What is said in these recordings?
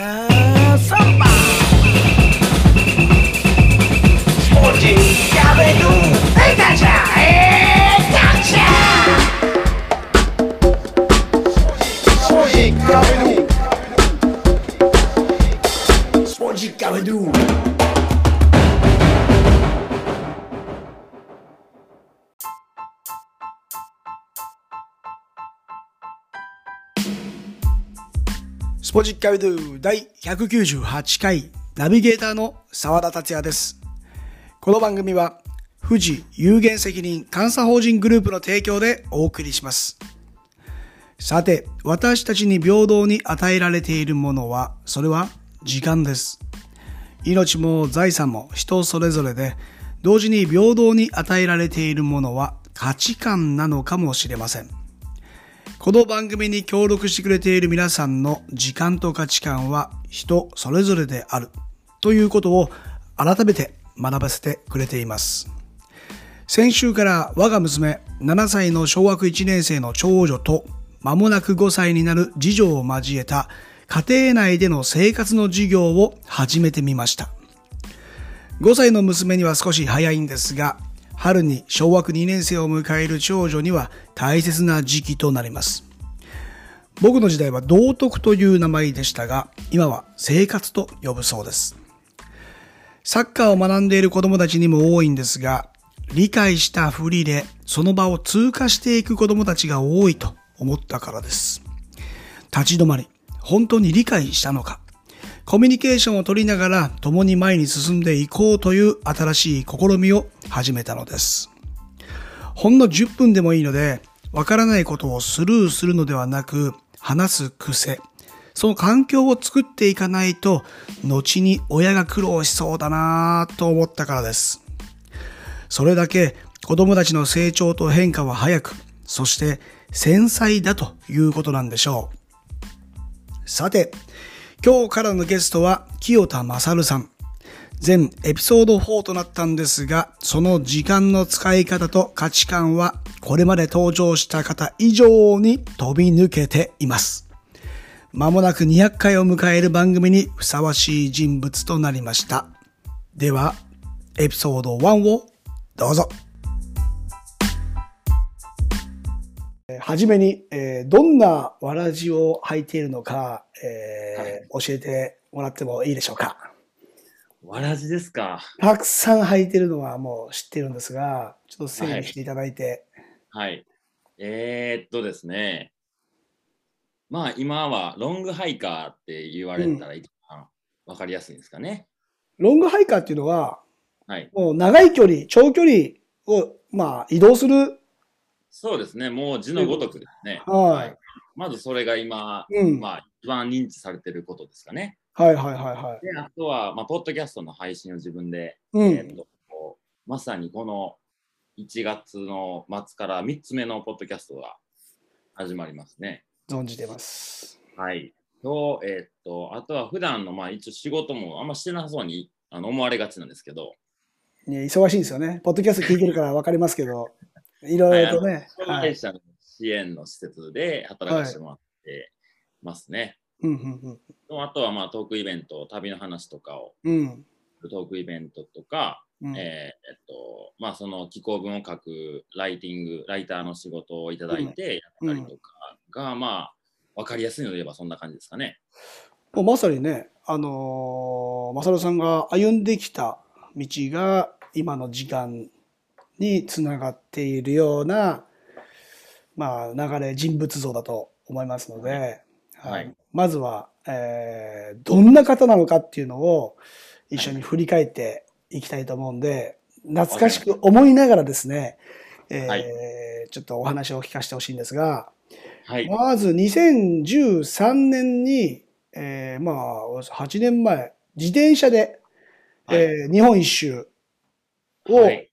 Have somebody. スポジッカウドゥ第198回ナビゲーターの沢田達也です。この番組は富士有限責任監査法人グループの提供でお送りします。さて、私たちに平等に与えられているものは、それは時間です。命も財産も人それぞれで、同時に平等に与えられているものは価値観なのかもしれません。この番組に協力してくれている皆さんの時間と価値観は人それぞれであるということを改めて学ばせてくれています。先週から我が娘7歳の小学1年生の長女と間もなく5歳になる次女を交えた家庭内での生活の授業を始めてみました。5歳の娘には少し早いんですが、春に小学2年生を迎える長女には大切な時期となります。僕の時代は道徳という名前でしたが、今は生活と呼ぶそうです。サッカーを学んでいる子供たちにも多いんですが、理解したふりでその場を通過していく子供たちが多いと思ったからです。立ち止まり、本当に理解したのか、コミュニケーションを取りながら共に前に進んでいこうという新しい試みを始めたのです。ほんの10分でもいいので、わからないことをスルーするのではなく、話す癖。その環境を作っていかないと、後に親が苦労しそうだなぁと思ったからです。それだけ子供たちの成長と変化は早く、そして繊細だということなんでしょう。さて、今日からのゲストは清田勝さん。全エピソード4となったんですが、その時間の使い方と価値観はこれまで登場した方以上に飛び抜けています。まもなく200回を迎える番組にふさわしい人物となりました。では、エピソード1をどうぞ。はじめに、えーどんなわらじを履いているのか、えー教えてもらってもいいでしょうか。わらじですか。たくさん履いてるのはもう知ってるんですが、ちょっと整理していただいて。はい。えー、っとですね。まあ今はロングハイカーって言われたら一番わかりやすいんですかね。ロングハイカーっていうのは、はい。もう長い距離、長距離を、まあ、移動する。そうですね。もう字のごとくですね。はいまずそれが今、うん。まあ一番認知されてることですかね。はいはいはいはい。で、あとは、まあ、ポッドキャストの配信を自分で、うん。えーっとまさにこの1月の末から3つ目のポッドキャストが始まりますね。存じてます。はい。と、えーっと、あとは普段の、まあ一応仕事もあんましてなさそうにあの思われがちなんですけど、ね、忙しいんですよね。ポッドキャスト聞いてるから分かりますけど、いろいろとね。障はい。害者の支援の施設で働かせてもらってますね。うんうんとあとは、まあトークイベント、旅の話とかを、うん。うん。トークイベントとか、うんえっと、まあその寄稿文を書くライティング、ライターの仕事をいただいてやったりとかが、まあ、わかりやすいので言えばそんな感じですかね。もうまさにね、あのー、マサルさんが歩んできた道が今の時間につながっているような、まあ、流れ、人物像だと思いますので、はい。はい。まずは、えーどんな方なのかっていうのを一緒に振り返っていきたいと思うんで、懐かしく思いながらですね、えーはい。ちょっとお話を聞かせてほしいんですが、はい。まず2013年に、えーまあ、8年前、自転車で、はい。えー日本一周をはい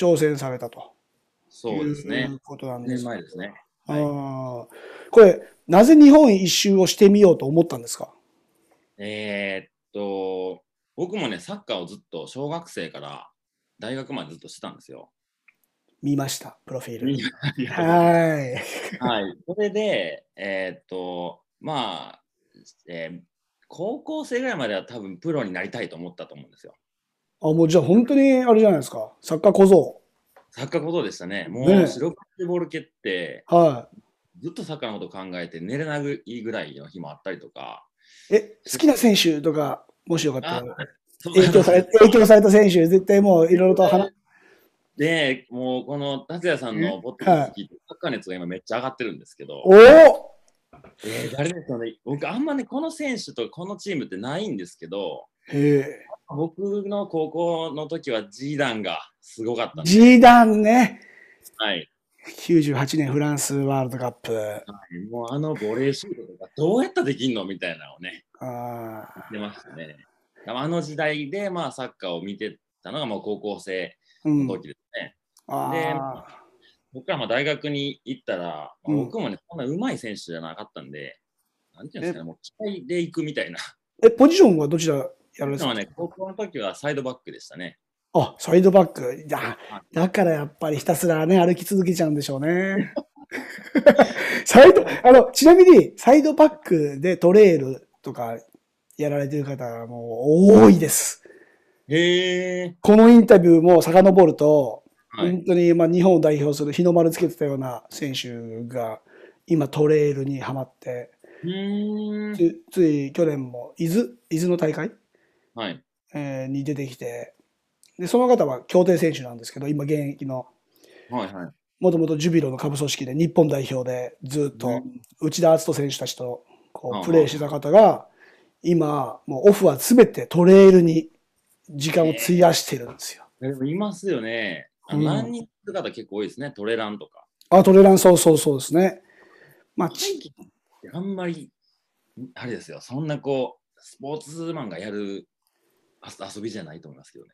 挑戦されたとそうですねい。うことなん1です年前ですね。あーこれ、なぜ日本一周をしてみようと思ったんですか？えーっと、僕もね、サッカーをずっと小学生から大学までずっとしてたんですよ。見ました、プロフィール。ははい。い。それで、えーっと、まあ、えー高校生ぐらいまでは多分プロになりたいと思ったと思うんですよ。あ、もうじゃあ本当にあれじゃないですか。サッカー小僧。サッカーことでしたね。もう白黒ボール蹴って、はずっとサッカーのこと考えて寝れないぐらいの日もあったりとか。い。え、好きな選手とか、もしよかったあら、影響され、影響された選手、絶対もういろいろと話、で、もうこの達也さんのポッドキャスト聞いて、サッカー熱が今めっちゃ上がってるんですけど、おおえー誰ですかね、僕あんまね、この選手とこのチームってないんですけど。僕の高校の時はジーダンがすごかったんで、ジーダンね。はい、98年フランスワールドカップ。もうあのボレーシュートとかどうやったらできんのみたいなのをね、あ出ましたね。あの時代でまあサッカーを見てたのがもう高校生の。時ですね。あであ。僕らも大学に行ったら、まあうん僕もね、そんな上手い選手じゃなかったんで、なんていうんですかね、もう期待で行くみたいな。え、ポジションはどちらやられてたでもね、高校の時はサイドバックでしたね。あ、サイドバック。だだからやっぱりひたすらね、歩き続けちゃうんでしょうね。サイド、あの、ちなみに、サイドバックでトレールとかやられてる方はもう多いです。へえ。このインタビューも遡ると、はい。本当にまあ日本を代表する日の丸つけてたような選手が今トレイルにはまって。つつい去年も伊豆、伊豆の大会、はい。えーに出てきて、で、その方は協定選手なんですけど、今現役の、はいはい。もともとジュビロの下部組織で日本代表でずっと内田篤人選手たちとこうプレーしてた方が、今、もうオフはすべてトレイルに時間を費やしてるんですよ。でもいますよね。ランニング方結構多いですね。トレランとか。あ、トレラン、そうそうそうですね。まあ、ハイキングってあんまり、あれですよ。そんなこう、スポーツマンがやる遊遊びじゃないと思いますけどね。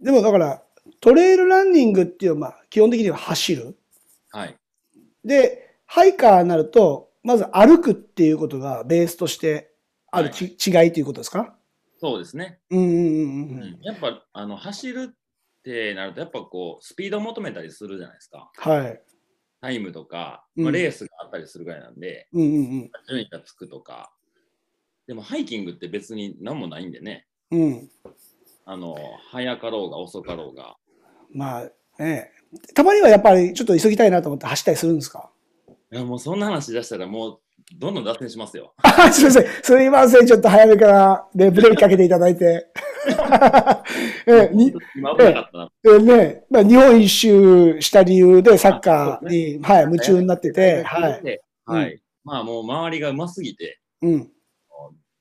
でもだから、トレイルランニングっていうのは、まあ、基本的には走る。はい。で、ハイカーになると、まず歩くっていうことがベースとしてあるち、違いということですか？そうですね。うんうんうんう。うんん、やっぱあの走るってなると、やっぱこう、スピードを求めたりするじゃないですか。はい。タイムとか、うんまあ、レースがあったりするぐらいなんで、うんうん順位がつくとか。でも、ハイキングって別に何もないんでね。うん。うん。あの、早かろうが遅かろうが。まあね、たまにはやっぱりちょっと急ぎたいなと思って走ったりするんですか？いや、もうそんな話出したら、もう、どんどん脱線しますよ。あ すみません。すみません。ちょっと早めから、ね、ブレーキかけていただいて。えに今危なかったな。えね、まあ、日本一周した理由でサッカーに、はい、夢中になってて、はい。い。はい。まあ、もう周りがうますぎて、うん。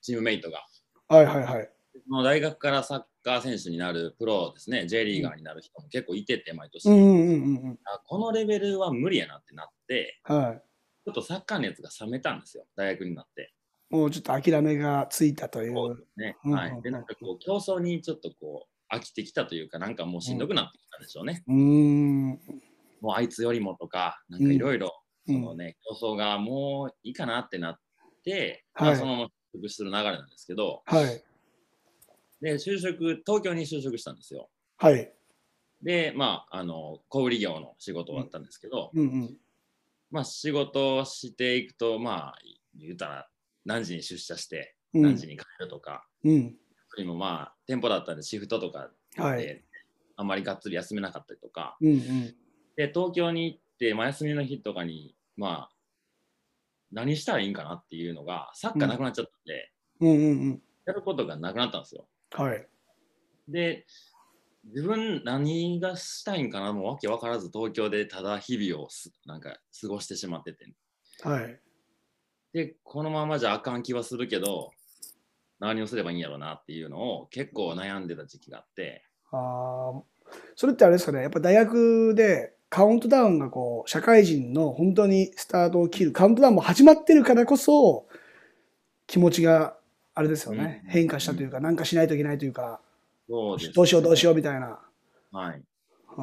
チームメイトが。はいはいはい。もう大学からサッカー選手になるプロですね、J リーガーになる人も結構いてて、毎年。うんうんうんうんあこのレベルは無理やなってなって、うん。はい。ちょっとサッカー熱が冷めたんですよ、大学になって。もうちょっと諦めがついたという。ねうんはい、で、なんかこう、競争にちょっとこう、飽きてきたというか、なんかもうしんどくなってきたんでしょうね。うーん。もうあいつよりもとか、なんかいろいろ、うんそのね、競争がもういいかなってなって、はいまあ、そのまま就職する流れなんですけど、はい。で、就職、東京に就職したんですよ。はい。で、まあ、あの、小売業の仕事終わったんですけど、うんうん。まあ、仕事をしていくと、まあ、言うたら、何時に出社して、うん何時に帰るとか、うん。それもまあ、店舗だったんでシフトとかで、はい。あんまりがっつり休めなかったりとか、うんうん。で、東京に行って、まあ、休みの日とかに、まあ、何したらいいんかなっていうのが、サッカーなくなっちゃったんで、うんうんうん。やることがなくなったんですよ。はい。で、自分何がしたいんかなもうわけわからず東京でただ日々をすなんか過ごしてしまってて。はい。で、このままじゃあかん気はするけど、何をすればいいんやろうなっていうのを結構悩んでた時期があって、ああ、それってあれですかね、やっぱ大学でカウントダウンがこう、社会人の本当にスタートを切る、カウントダウンも始まってるからこそ、気持ちがあれですよね、うん変化したというか、なんかしないといけないというか、そうです、どうしようどうしようみたいな。はい。うん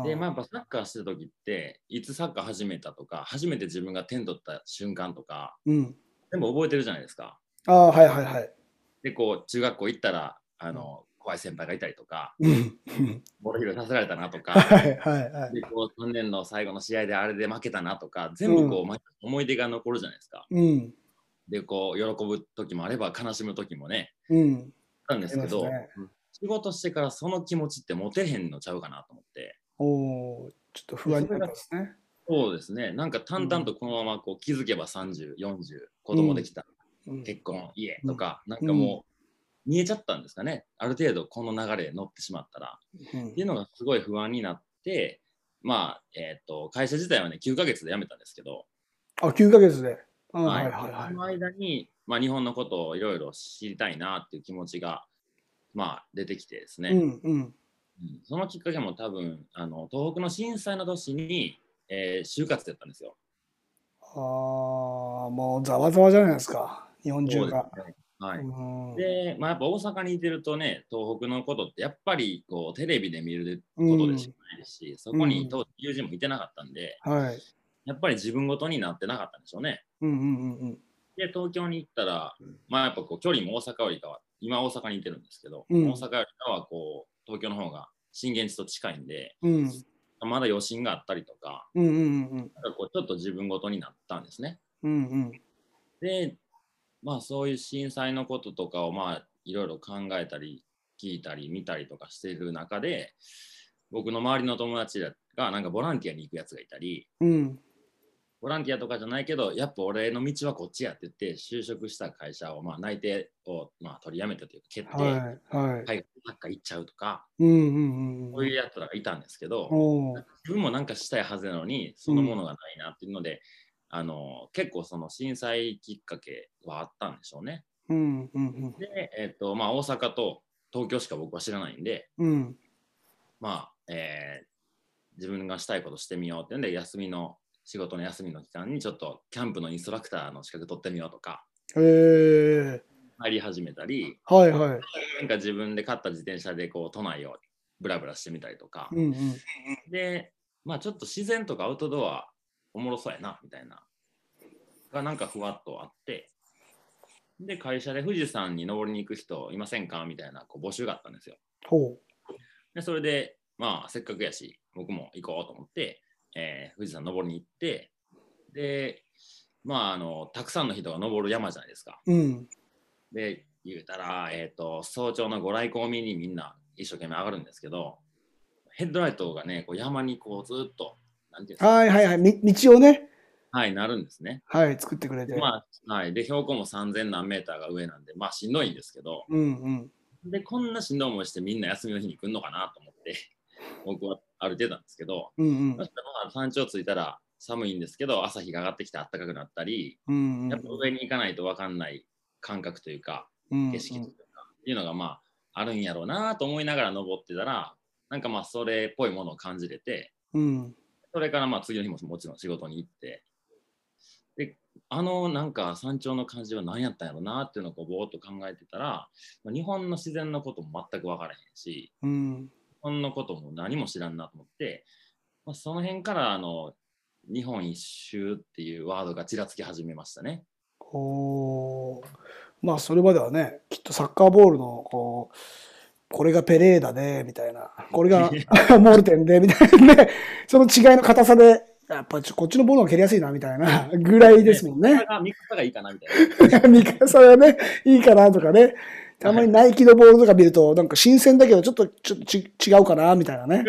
で、まあやっぱサッカーしてた時って、いつサッカー始めたとか、初めて自分が点取った瞬間とか、うん。全部覚えてるじゃないですか。ああ、はいはいはい。で、こう、中学校行ったら、あの、怖い先輩がいたりとか、うん。ボール拾いさせられたなとか、はいはいはい。で、こう、3年の最後の試合であれで負けたなとか、全部こう、う毎年思い出が残るじゃないですか。うん。でこう喜ぶ時もあれば悲しむ時もねうん。あったんですけど、ね仕事してからその気持ちって持てへんのちゃうかなと思っておちょっと不安になったんですね。そうですね。なんか淡々とこのままこう気づけば3040子供できた、うん。結婚家とか、なんかもう見えちゃったんですかね。ある程度この流れに乗ってしまったら。うん。っていうのがすごい不安になってまあえっ、と会社自体はね9ヶ月で辞めたんですけど、あ、9ヶ月で。あははい。いはいはい。そ。の間に、まあ、日本のことをいろいろ知りたいなっていう気持ちが、まあ、出てきてですね、うんうん。うん。そのきっかけも多分あの東北の震災の年に、えー就活だったんですよ。ああ、もうざわざわじゃないですか。日本中が。はいうんで、まあ、やっぱ大阪にいてるとね、東北のことってやっぱりこうテレビで見ることでしかないですし、そこに当時友人もいてなかったんで、はい。やっぱり自分ごとになってなかったんでしょうね。うんうんうんうん。で、東京に行ったら、まあやっぱこう距離も大阪よりかは、今大阪にいてるんですけど、うん大阪よりかはこう東京の方が震源地と近いんで、うんまだ余震があったりとか、うんうんうんなんかこうちょっと自分ごとになったんですね。うんうん。で、まあそういう震災のこととかをまあいろいろ考えたり聞いたり見たりとかしている中で僕の周りの友達がなんかボランティアに行くやつがいたりうんボランティアとかじゃないけどやっぱ俺の道はこっちやって言って就職した会社をまあ内定をまあ取りやめたというか決定、はいはい。海外行っちゃうとかうんうんうんそういうやつらがいたんですけど自分もなんかしたいはずなのにそのものがないなっていうので、あの結構その震災きっかけはあったんでしょうね。うんうんで、えっとまあ、大阪と東京しか僕は知らないんで、うんうんまあえー自分がしたいことしてみようっていうんで休みの仕事の休みの期間にちょっとキャンプのインストラクターの資格取ってみようとかへえ入り始めたりはいはい。なんか自分で買った自転車でこう都内をブラブラしてみたりとか、うんうん。でまあちょっと自然とかアウトドアおもろそうやなみたいながなんかふわっとあって。で会社で富士山に登りに行く人いませんか？みたいなこう募集があったんですよ。ほでそれでまあせっかくやし僕も行こうと思って、えー富士山登りに行ってでまああのたくさんの人が登る山じゃないですか。う。うん。で言うたら、えー、と早朝のご来光を見にみんな一生懸命上がるんですけどヘッドライトがねこう山にこうずっとなんていうんですかはいはいはい。み道をね、はい、なるんですね。はい、作ってくれて。でまあはい、で標高も3000何メーターが上なんでまあしんどいんですけどうんうん。でこんなしんどい思いしてみんな休みの日に来るのかなと思って僕は歩いてたんですけどうんうん。そしたらまあ山頂着いたら寒いんですけど朝日が上がってきて暖かくなったりうんうん。やっぱ上に行かないと分かんない感覚というかうん景色というかっていうのがまああるんやろうなと思いながら登ってたらなんかまあそれっぽいものを感じれてうん。それからまあ次の日ももちろん仕事に行ってであのなんか山頂の感じは何やったんやろうなっていうのをこうぼーっと考えてたら、まあ日本の自然のことも全く分からへんしうん日本のことも何も知らんなと思って、まあ、その辺からあの日本一周っていうワードがちらつき始めましたね。おーまあそれまではねきっとサッカーボールのこうこれがペレーダでみたいなこれが モールテンでみたいなねその違いの硬さでやっぱちょこっちのボールが蹴りやすいなみたいなぐらいですもんね。が見方がいいかなみたいな。見方はねいいかなとかねたまにナイキのボールとか見るとなんか新鮮だけどちょっとちょっとち違うかなみたいなね。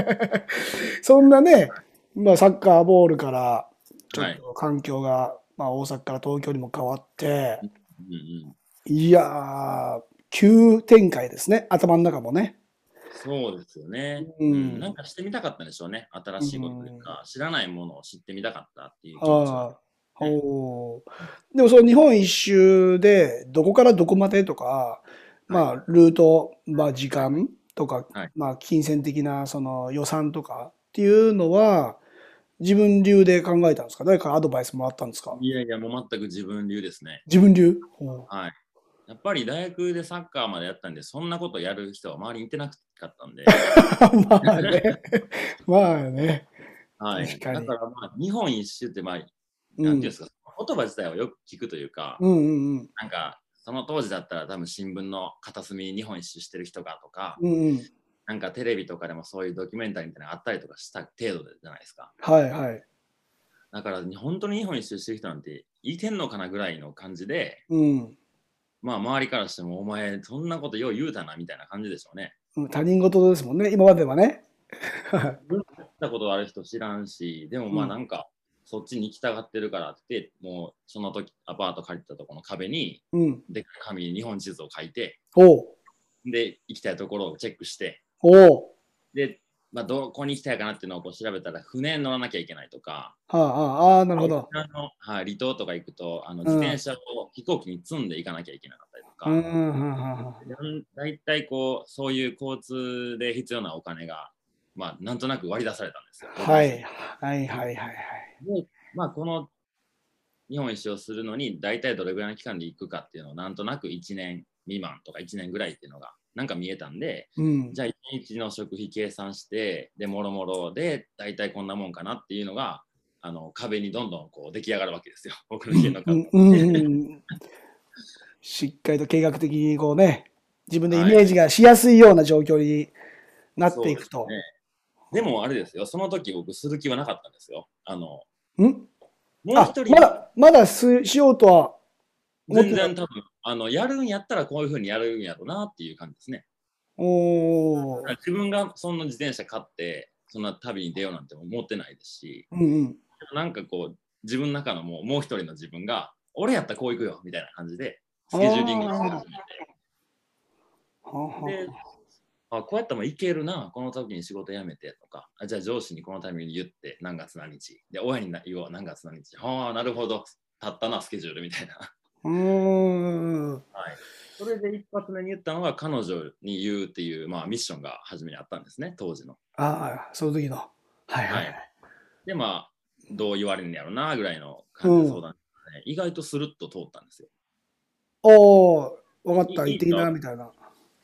そんなね、まあ、サッカーボールからちょっと環境が、まあ、大阪から東京にも変わっていやー急展開ですね。頭の中もね。そうですよね、うん。うん。なんかしてみたかったんでしょうね。新しいことというか、知らないものを知ってみたかったっていう気持ちは。おーでもその日本一周でどこからどこまでとか、まあルート、まあ時間とか、はいまあ金銭的なその予算とかっていうのは自分流で考えたんですか？誰かアドバイスもらったんですか？いやいや、もう全く自分流ですね。自分流？ほはい。やっぱり大学でサッカーまでやったんで、そんなことやる人は周りにいてなかったんで、う まあね。まあね。はい。確かにだからまあ、日本一周って、まあ、うんなんていうんですか、言葉自体はよく聞くというか、うんうんうん。なんか、その当時だったら多分新聞の片隅に日本一周してる人がとか、うんうん。なんかテレビとかでもそういうドキュメンタリーみたいなのがあったりとかした程度じゃないですか。はいはい。だから本当に日本一周してる人なんていてんのかなぐらいの感じで、うん。まあ周りからしてもお前そんなことよう言うたなみたいな感じでしょうね。うん他人事ですもんね、今まではね。行ったことある人知らんし、でもまうんあなんか、そっちに行きたがってるからって、もうその時アパート借りたところの壁にうん。でっかい紙に日本地図を書いて。で、行きたいところをチェックして。で、まあ、どこに行きたいかなっていうのをこう調べたら、船に乗らなきゃいけないとか、はあ、ああ、ああ、なるほど。あのはい、離島とか行くと、あのん自転車を飛行機に積んで行かなきゃいけなかったりとか、うん、うん、うんうん。だいたいこう、そういう交通で必要なお金が、まあ、なんとなく割り出されたんですよ。はい、はい、はい、はい。はいで、まあ、この日本一周をするのに、大体どれぐらいの期間で行くかっていうのを、なんとなく1年未満とか1年ぐらいっていうのが、なんか見えたんで、うん。じゃあ1日の食費計算して、で、もろもろで、大体こんなもんかなっていうのが、あの壁にどんどんこう出来上がるわけですよ、僕の家の中うんしっかりと計画的にこうね、自分でイメージがしやすいような状況になっていくと。そうですねでもあれですよ、その時僕する気はなかったんですよ。あの、ん？あもう一人、まだ、まだすしようとは。全然多分、あの、やるんやったらこういうふうにやるんやろうなっていう感じですね。おー。自分がそんな自転車買って、そんな旅に出ようなんて思ってないですし、うんうん。なんかこう、自分の中のもうもう一人の自分が、俺やったらこう行くよみたいな感じで、スケジューリングをして、はあはあ。であ、こうやったらいけるな、この時に仕事辞めてとか、あじゃあ上司にこのタイミングで言って、何月何日、で、親に言おう、何月何日、ああ、なるほど、たったな、スケジュールみたいな。うーん。はい。それで一発目に言ったのは、彼女に言うっていう、まあ、ミッションが初めにあったんですね、当時の。ああ、その時の。はいはい。はいで、まあ、どう言われるんやろうな、ぐらいの感じで相談して、ね意外とスルッと通ったんですよ。おお、わかった、いい言っていいな、みたいな。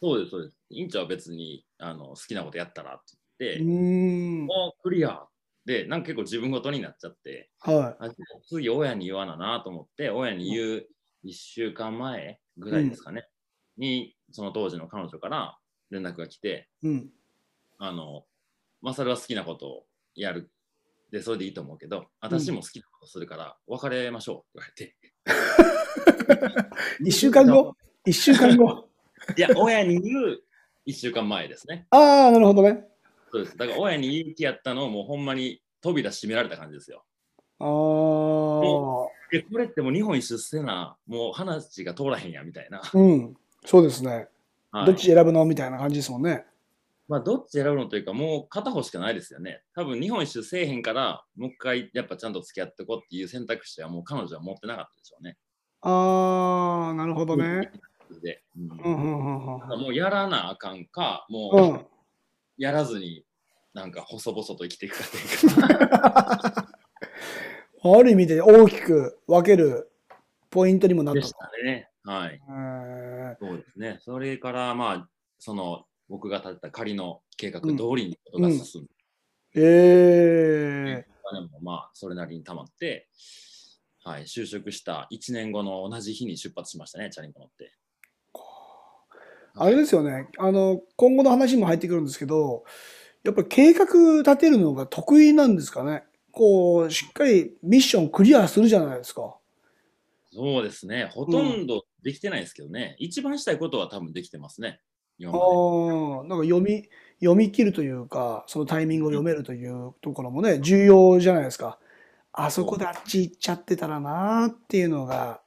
そうです、そうです。院長は別にあの好きなことやったらって言って、うーん。おクリアで、なんか結構自分ごとになっちゃって、はあ次親に言わななと思って、親に言う1週間前ぐらいですかね、に、その当時の彼女から連絡が来て、い。うん。あの、まあ、それは好きなことをやる。で、それでいいと思うけど、私も好きなことするから、別れましょうって言われて。一週間後？一週間後？いや、親に言う1週間前ですね。ああ、なるほどね。そうです。だから親に言う気やったのをもうほんまに扉閉められた感じですよ。ああ。え、これってもう日本一周せな、もう話が通らへんやみたいな。うん。そうですね。はいどっち選ぶのみたいな感じですもんね。まあ、どっち選ぶのというか、もう片方しかないですよね。多分日本一周せえへんから、もう一回やっぱちゃんと付き合ってこうっていう選択肢はもう彼女は持ってなかったでしょうね。ああ、なるほどね。で、うんうんうんうんもうやらなあかんか、もうん。う。うんやらずになんか細々と生きていくかっていうか。ある意味で大きく分けるポイントにもなったと。でしたね。はい。そうですね。それからまあ、その僕が立てた仮の計画通りにことが進んで、えお金もまあ、それなりに溜まって、はい、就職した1年後の同じ日に出発しましたね、チャリンコ乗って。あれですよね。あの、今後の話にも入ってくるんですけど、やっぱり計画立てるのが得意なんですかね？こう、しっかりミッションクリアするじゃないですか。そうですね。ほとんどできてないですけどね。一番したいことは多分できてますね。今ああ、なんか読み、読み切るというか、そのタイミングを読めるというところもね、重要じゃないですか。あそこであっち行っちゃってたらなーっていうのが、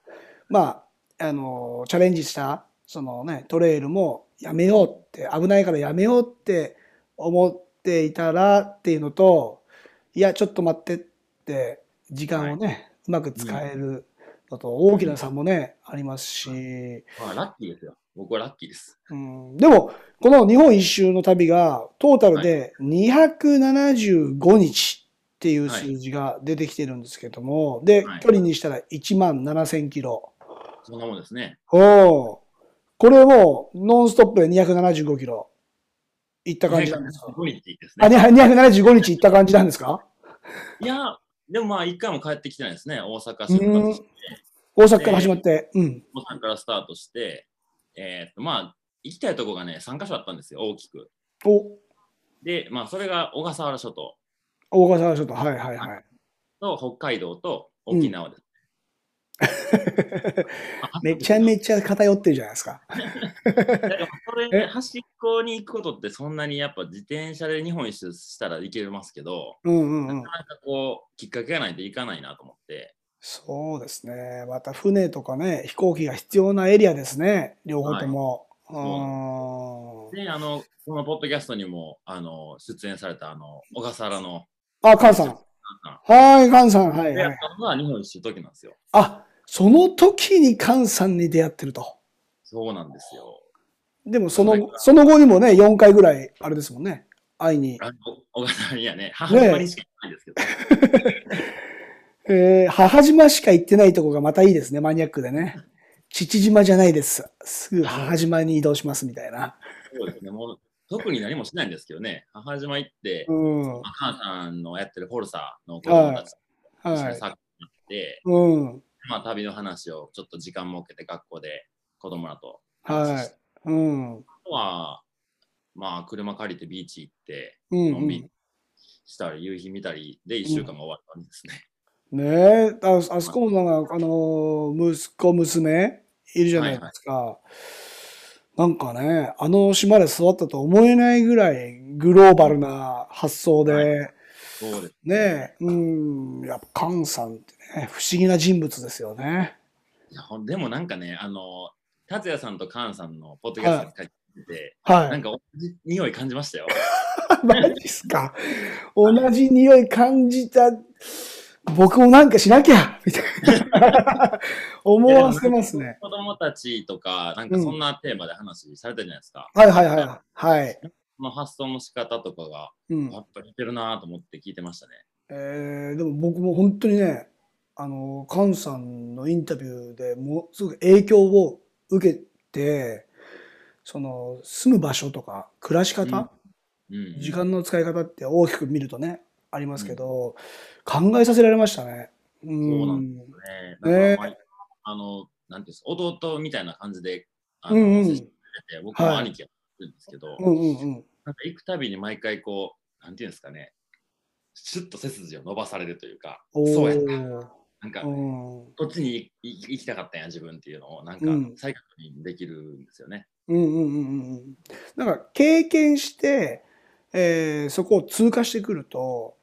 まあ、あの、チャレンジした、そのね、トレイルもやめようって、危ないからやめようって思っていたらっていうのと、いや、ちょっと待ってって、時間をね、うまく使えるのと大きな差もね、ありますし、まあ、ラッキーですよ。僕はラッキーです。うんでも、この日本一周の旅がトータルで275日っていう数字が出てきてるんですけども、で、はい距離にしたら1万7000キロ。そんなもんですね。おおこれもノンストップで275キロ行った感じなんですか？5日ですあ、ね。275日行った感じなんですか？いや、でもまあ、一回も帰ってきてないですね。大阪出発して、大阪から始まって。うん。大阪からスタートして、えーっと、まあ、行きたいとこがね、3カ所あったんですよ、大きく。お、で、まあ、それが小笠原諸島。大笠原諸島。はいはいはい。と北海道と沖縄です。めちゃめちゃ偏ってるじゃないですか。だからそれ端っこに行くことってそんなにやっぱ自転車で日本一周したらいけますけど、うんうんうん。なかなかこうきっかけがないといかないなと思って、そうですね。また船とかね、飛行機が必要なエリアですね。両方とも。うーんで、あの、このポッドキャストにもあの出演されたあの小笠原のあ、カンさん。さはい、カンさん。はいんでやっはい。たのが日本一周の時なんですよ。あ、その時にカンさんに出会ってると。そうなんですよ。でもそのその後にもね、4回ぐらい、あれですもんね。会いに。あの小笠原にはね、母島にしか行ってないんですけど、えー、母島しか行ってないとこがまたいいですね、マニアックでね。父島じゃないです。すぐ母島に移動しますみたいな。そうですね、もう特に何もしないんですけどね、母島行って、うん。まあ母さんのやってるフォルサの子供たちと一緒はい。にサッカーやって、うん。まあ、旅の話をちょっと時間設けて学校で子供らとはい。うん。あとは、まあ、車借りてビーチ行って、うん、のんびりうん。したり、夕日見たりで1週間が終わったんですね。ねえ、ああそこもなんか、あのー息子、娘いるじゃないですか。なんかね、あの島で育ったと思えないぐらいグローバルな発想で、はそうです。ねえ、うん、やっぱカンさんってね、不思議な人物ですよね。いやほんでもなんかね、あの、達也さんとカンさんのポッドキャストに書いてて、はい。なんか同じ匂い感じましたよ。マジっすか。同じ匂い感じた。僕もなんかしなきゃみたいな。思わせますね。子供たちとか、なんかそんなテーマで話されたじゃないですか。はいはいはい。はい。その発想の仕方とかが、うんやっぱ似てるなと思って聞いてましたね。えーでも僕も本当にね、あの、カンさんのインタビューでもうすごく影響を受けて、その、住む場所とか、暮らし方、うん。時間の使い方って大きく見るとね、ありますけど、考えさせられましたね。うん。そうなんね。ねなんか、まあ、あの、なんていうんですか、弟みたいな感じで、あの、僕も兄貴やってるんですけど、うんうんうん。なんか行くたびに毎回こう、なんていうんですかね、シュッと背筋を伸ばされるというか、おそうやった。ーなんか、うん。こっちに行行きたかったんや、自分っていうのを、なんかうん、再確認できるんですよね。うんうんうんうんうん。なんか経験して、えーそこを通過してくると、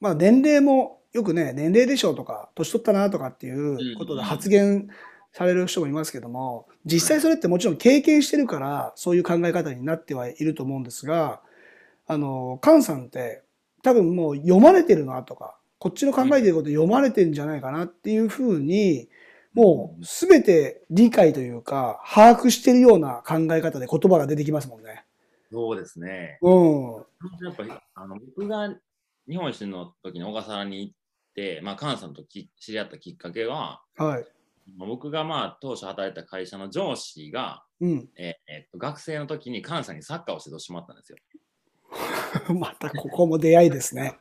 まあ年齢もよくね、年齢でしょうとか、年取ったなとかっていうことで発言される人もいますけども、実際それってもちろん経験してるから、そういう考え方になってはいると思うんですが、あの、カンさんって多分もう読まれてるなとか、こっちの考えてること読まれてんじゃないかなっていうふうに、もうすべて理解というか、把握してるような考え方で言葉が出てきますもんね。そうですね。うん。やっぱり、あの、僕が日本一周の時に小笠原に行って、まあ、菅さんとき知り合ったきっかけは、はい。まあ僕がまあ当初働いた会社の上司が、うん。えーえっと学生の時に菅さんにサッカーをしてもらったんですよ。またここも出会いですね。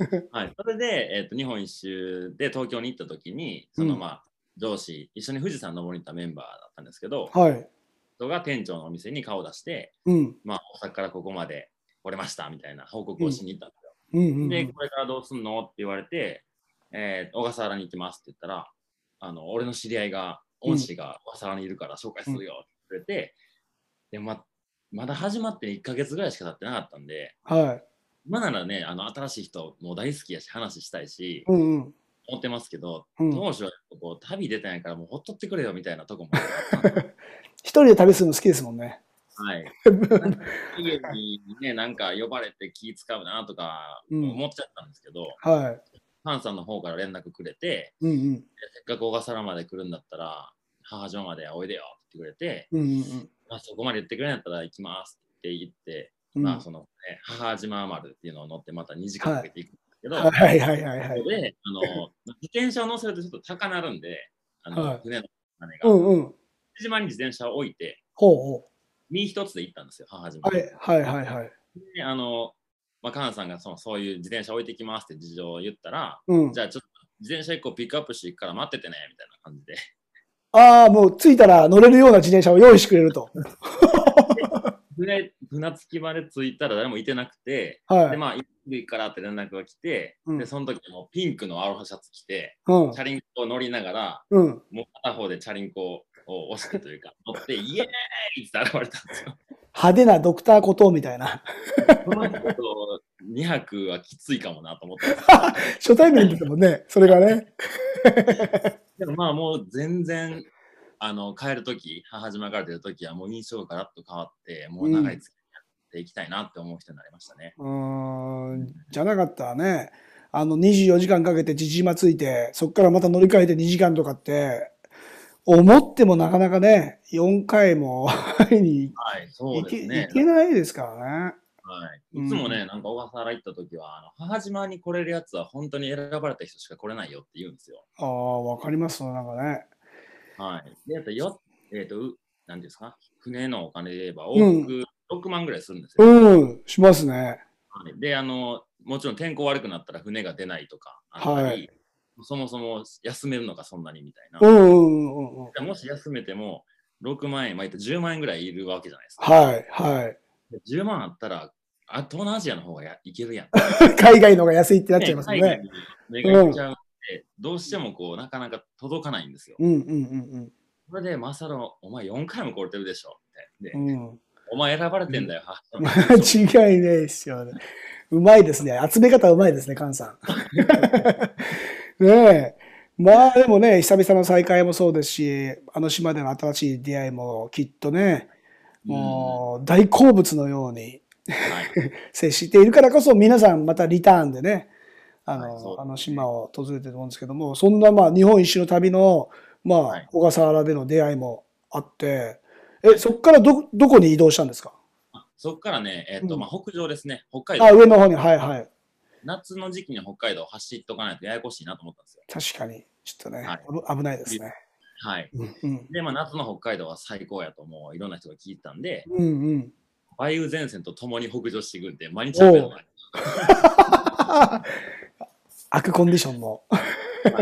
はい、それで、えっと日本一周で東京に行った時に、そのうんまあ、上司、一緒に富士山登りに行ったメンバーだったんですけど、はい。人が店長のお店に顔を出して、うん。まあ、大阪からここまで来れましたみたいな報告をしに行ったん。うんうんうん。で、これからどうすんのって言われて、えー小笠原に行きますって言ったら、あの俺の知り合いが、恩師が小笠原にいるから紹介するよって言われて、でままだ始まって1ヶ月ぐらいしか経ってなかったんで、はい。今ならね、あの新しい人もう大好きやし、話したいし、うんうん。思ってますけど、うん当初はこう旅出たんやからもうほっとってくれよみたいなとこもあったんで 一人で旅するの好きですもんね。はい。家にね、なんか呼ばれて気使うなとかうん思っちゃったんですけど、はハンさんの方から連絡くれて、い。うんうん。せっかく小笠原まで来るんだったら、母島までおいでよって言ってくれて、うんうんまあ、そこまで言ってくれんやったら行きますって言って、うん。まあその、ね、母島丸っていうのを乗ってまた2時間かけていくんですけど、はいはいはいはいこ。こであの自転車を乗せるとちょっと高なるんで、あのはい船の金が、うんうん。島に自転車を置いて、ほうほ身一つで行ったんですよ、母島う。はいはいはいはい。であの、まあ、カンさんがそのそういう自転車置いてきますって事情を言ったら、うんじ。ゃあちょっと自転車1個ピックアップしていくから待っててねみたいな感じで。ああ、もう着いたら乗れるような自転車を用意してくれると。船船着き場で着いたら誰もいてなくて、はい。で、まあ、行くからって連絡が来て、うんで、その時もピンクのアロハシャツ着て、うんチ。ャリンコを乗りながら、うん。もう片方でチャリンコを押してというか、乗って、イエーイって現れたんですよ。派手なドクターことみたいな。この人と2泊はきついかもなと思って。初対面ですもんね、それがね。でもまあもう全然、あの、帰るとき、母島から出るときはもう印象がガラッと変わって、もう長い付き合いやっていきたいなって思う人になりましたね。うーん。じゃなかったらね、あの、24時間かけて父島ついて、そこからまた乗り換えて2時間とかって、思ってもなかなかね、4回も会いにはい、そう行けですね行。けないですからね。はい、いつもね、なんか小笠原行った時は、あの母島に来れるやつは本当に選ばれた人しか来れないよって言うんですよ。ああ、わかりますなんかね。はい。で、やっぱよ、えっ、と、うなんていうんですか、船のお金で言えば、うん往復6万ぐらいするんですよ。うん、しますね。はいで、あの、もちろん天候悪くなったら船が出ないとかはいそもそも休めるのかそんなにみたいな。うんうんうんうん。でもし休めても、6万円、まあ、言って10万円ぐらいいるわけじゃないですか。はい、はい。で10万あったら、あ東南アジアの方がやいけるやん。海外の方が安いってなっちゃいますよね。海外にちゃうんで、どうしてもこう、なかなか届かないんですよ。うんうんうんそれで、マサロ、お前4回も来れてるでしょって。で、うん。うん。お前選ばれてんだよ。間違いないですよね。うまいですね。集め方うまいですね、菅さん。ねえ。まあでもね、久々の再会もそうですし、あの島での新しい出会いもきっとね、もう大好物のようにはい、接しているからこそ皆さんまたリターンでね、あの、はいあの島を訪れてると思うんですけども、そんなまあ日本一周の旅の、まあ、はい小笠原での出会いもあって、え、そこからど、どこに移動したんですか？あそこからね、えっ、と、うんまあ、北上ですね。北海あ、道。上の方に、はいはい。夏の時期に北海道走っとかないとややこしいなと思ったんですよ。確かに、ちょっとね、はい危危ないですね。はい。うんうん。で、まあ、夏の北海道は最高やともういろんな人が聞いてたんで、うんうん。梅雨前線とともに北上していくんで、毎日食べる悪コンディションの。は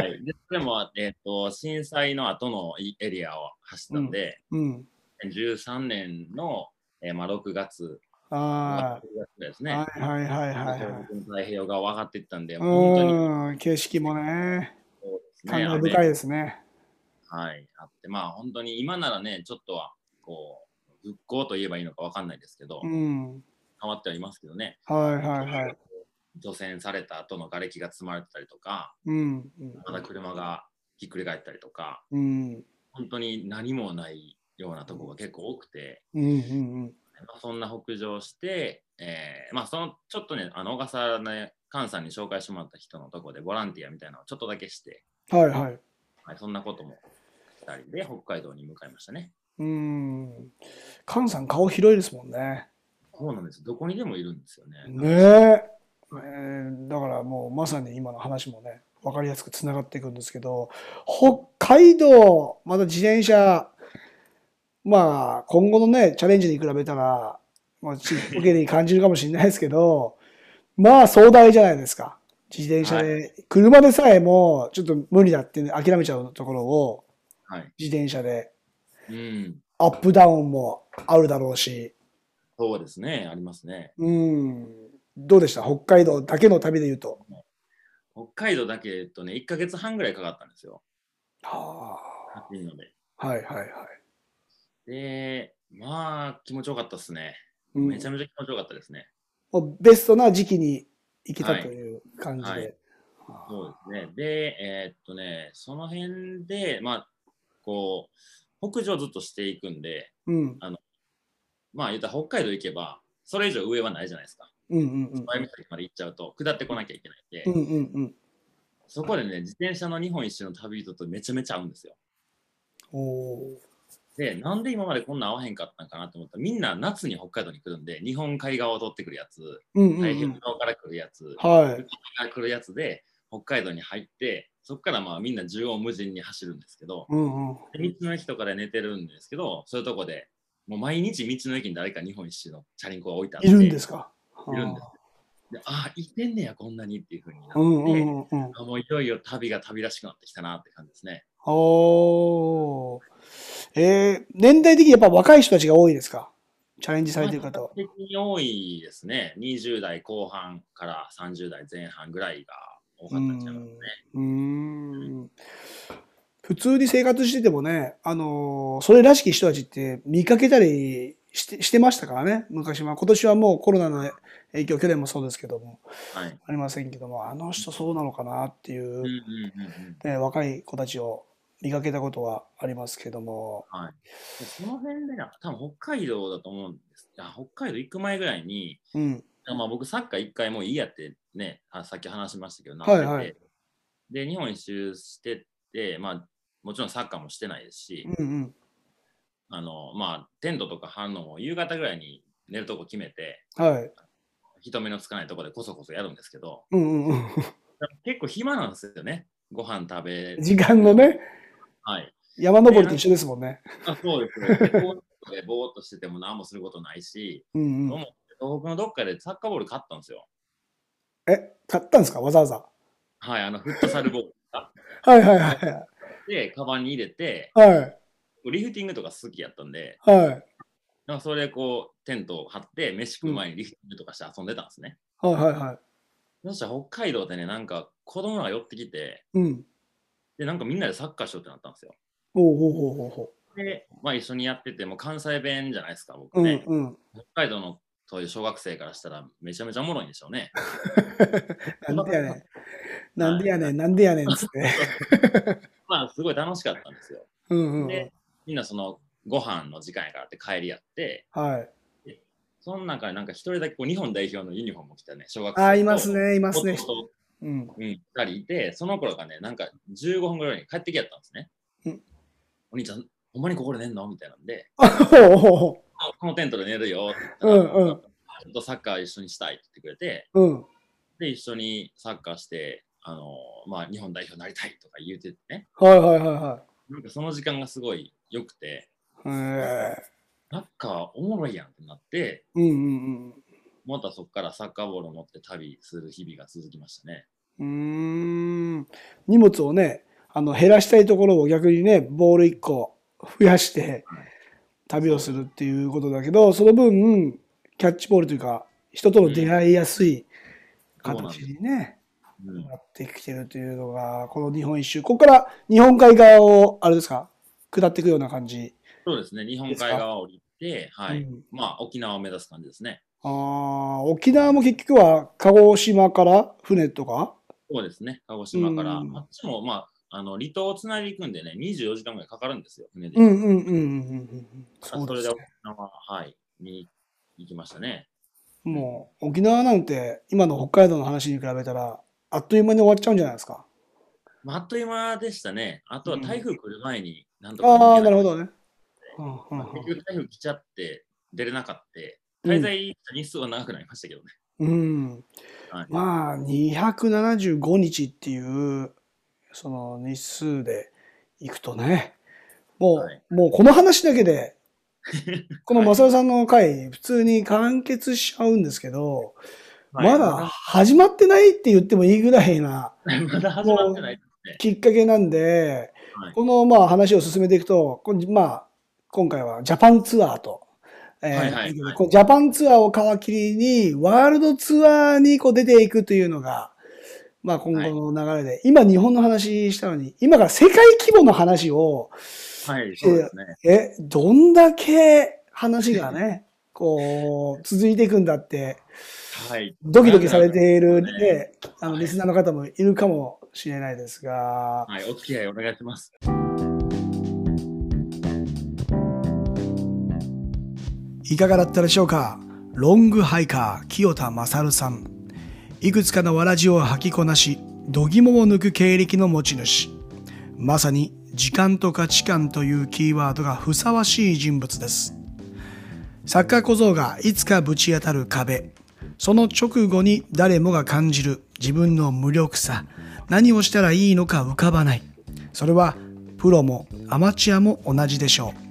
い。で、それも、えっ、と、震災の後のエリアを走ったんで、うん。13年の、えーまあ、6月、あ6月ですあ、ね。はいはいはいはいはい。太平洋側上がっていったんで、本当にうん、景色もね、感ね。慨深いですね。はい、あって、まあ本当に今ならね、ちょっとはこう、復興と言えばいいのかわかんないですけど、うん。変わってはいますけどね、はいはいはい。除染された後の瓦礫が積まれてたりとか、うん。まだ車がひっくり返ったりとか、うん。本当に何もないようなとこが結構多くて、うんうんうん。まあそんな北上して、えーまあそのちょっとね、あの小笠原ね、菅さんに紹介してもらった人のとこでボランティアみたいなのをちょっとだけして、はいはい。はい、そんなこともしたりで北海道に向かいましたね。うん。菅さん顔広いですもんね。そうなんです。どこにでもいるんですよね。ねえ。えーだからもうまさに今の話もね、わかりやすくつながっていくんですけど、北海道、まだ自転車、まあ今後のね、チャレンジに比べたら、まあ、ちっぽけに感じるかもしれないですけど、まあ壮大じゃないですか。自転車で、車でさえもちょっと無理だって諦めちゃうところを、はい。自転車でうん。アップダウンもあるだろうし、そうですね。ありますね。うん。どうでした？北海道だけの旅で言うと。北海道だけとね、1ヶ月半ぐらいかかったんですよ。は暑いので。あ、はいはいはい。で、まあ、気持ちよかったですね。うんめちゃめちゃ気持ちよかったですね。ベストな時期に行けたという感じで。はいはいはあそうですね。で、えーっとね、その辺で、まあ、こう、北上ずっとしていくんで、うんまあ、言ったら北海道行けば、それ以上上はないじゃないですか。うんうんうん前岬まで行っちゃうと、下ってこなきゃいけないんで、うんうんうん。そこでね、自転車の日本一周の旅人とめちゃめちゃ合うんですよ。おーで、なんで今までこんな合わへんかったんかなと思ったら、みんな夏に北海道に来るんで、日本海側を通ってくるやつ、うんうん太平洋うん。側から来るやつ、はい。から来るやつで、北海道に入って、そこからまあみんな縦横無尽に走るんですけど、うんうん。で道の駅とかで寝てるんですけど、そういうとこで、もう毎日道の駅に誰か日本一周のチャリンコが置いてあって、いるんですか？いるんですでああ、いてんねや、こんなにっていうふうになって、うんうんうんうん。あもういよいよ旅が旅らしくなってきたなって感じですね。おーえー、年代的にやっぱ若い人たちが多いですか？チャレンジされてる方は。的に多いですね。20代後半から30代前半ぐらいが多かったんちゃいますね。うーん普通に生活しててもね、あのーそれらしき人たちって見かけたりしてしてましたからね、昔は。今年はもうコロナの影響、去年もそうですけども、はい。ありませんけども、あの人そうなのかなっていう、うんうんうんうん。ね、若い子たちを見かけたことはありますけども、はい。でその辺でな、多分北海道だと思うんです。いや北海道行く前ぐらいに、うん、まあ僕サッカー一回もういいやってね、あさっき話しましたけど、なってて、はいはいで、日本一周してて、まあもちろんサッカーもしてないですし、うん、うん。あの、まあテントとか張るのも夕方ぐらいに寝るとこ決めて、はい。人目のつかないとこでこそこそやるんですけど、うんうんうん。結構暇なんですよね。ご飯食べ、時間のね、はい。山登りと一緒ですもんね。あそうですね。でぼーっとしてても何もすることないし、うんうん。東北のどっかでサッカーボール買ったんですよ。え、買ったんですか？わざわざ。はい、あのフットサルボール買はいはいはいって、カバンに入れて、はい。はい。リフティングとか好きやったんで、はい。なんかそれでこう、テントを張って、飯食う前にリフティングとかして遊んでたんですね。はいはいはい。そしたら北海道でね、なんか子供が寄ってきて、うん。で、なんかみんなでサッカーしようってなったんですよ。おうほうほうほうほで、まあ一緒にやってて、もう関西弁じゃないですか、僕う。うんね。うん。北海道のそういう小学生からしたらめちゃめちゃおもろいんでしょうね。なんでやねん。なんでやねん、なんでやねんっつって。まあすごい楽しかったんですよ。うんうんうんで。、みんなそのご飯の時間やからって帰りやって、はい。その中でなんか一人だけこう日本代表のユニフォームを着たね、小学生あ、いますね、いますね。弟うん。うん、2人いて、その頃がね、なんか15分ぐらいに帰ってきやったんですね。うん。お兄ちゃん、ほんまにここで寝んの？みたいなんで、このテントで寝るよって言ったらうんうん。ちょっとサッカー一緒にしたいって言ってくれて、うん。で、一緒にサッカーして、あのまあ、日本代表になりたいとか言うててね、はいはいはいはなんかその時間がすごい良くて。サッカーおもろいやんってなって、うんうんまたそこからサッカーボールを持って旅する日々が続きましたね。うん。荷物をね、あの、減らしたいところを逆にね、ボール1個増やして旅をするっていうことだけど、その分、キャッチボールというか、人との出会いやすい形にね、うんなってきてるというのが、この日本一周。ここから日本海側を、あれですか、下っていくような感じ。そうですね、日本海側を降りて、はい、うんまあ沖縄を目指す感じですね。ああ、沖縄も結局は鹿児島から船とか？そうですね、鹿児島から。うんあっちも、まあ、あの離島をつないでいくんでね、24時間ぐらいかかるんですよ、船で。うんうんうんうんうんうん。それで沖。縄、はい、に行きましたね。もう沖縄なんて今の北海道の話に比べたらあっという間に終わっちゃうんじゃないですか？まあ、あっという間でしたね。あとは台風来る前に、なんとかああ、なるほど。どね。結局台風来ちゃって出れなかった。うん滞在日数は長くなりましたけどね。うん、はいまあ275日っていうその日数でいくとねもう、はいもうこの話だけで この正代さんの回普通に完結しちゃうんですけど、はいまだ始まってないって言ってもいいぐらいな まだ始まってない。きっかけなんで、はいこのまあ話を進めていくと、まあ、今回はジャパンツアーと、えーはいはいはいこのジャパンツアーを皮切りに、ワールドツアーにこう出ていくというのが、まあ今後の流れで、今日本の話したのに、今から世界規模の話を、はい、そうですね。え、どんだけ話がね、こう、続いていくんだって、はい。ドキドキされているなんかね、あの、はいリスナーの方もいるかもしれないですが、はい、お付き合いお願いします。いかがだったでしょうか？ロングハイカー清田勝さん。いくつかのわらじを履きこなし、度肝を抜く経歴の持ち主。まさに時間と価値観というキーワードがふさわしい人物です。サッカー小僧がいつかぶち当たる壁。その直後に誰もが感じる自分の無力さ。何をしたらいいのか浮かばない。それはプロもアマチュアも同じでしょう。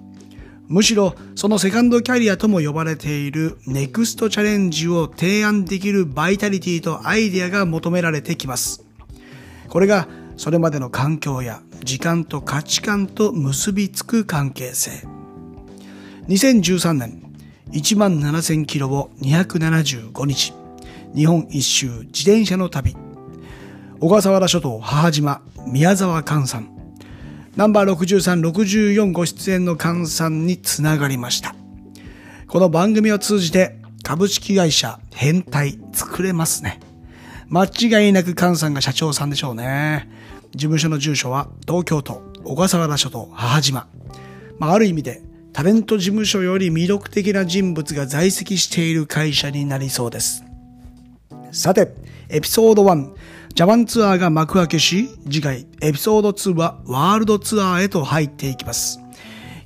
むしろそのセカンドキャリアとも呼ばれているネクストチャレンジを提案できるバイタリティとアイデアが求められてきます。これがそれまでの環境や時間と価値観と結びつく関係性。2013年、1万7000キロを275日。日本一周自転車の旅。小笠原諸島母島宮沢寛さん。ナンバー63、64ご出演の寛さんにつながりました。この番組を通じて株式会社変態作れますね。間違いなく寛さんが社長さんでしょうね。事務所の住所は東京都小笠原諸島母島。まあ、ある意味でタレント事務所より魅力的な人物が在籍している会社になりそうです。さて、エピソード1、ジャパンツアーが幕開けし、次回エピソード2はワールドツアーへと入っていきます。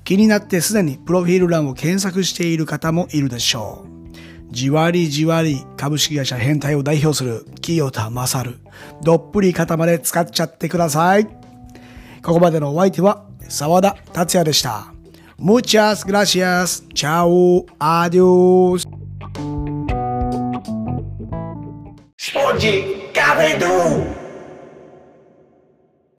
気になってすでにプロフィール欄を検索している方もいるでしょう。じわりじわり株式会社変態を代表する清田勝。どっぷり肩まで使っちゃってください。ここまでのお相手は沢田達也でした。Muchas gracias. Chao. how they do.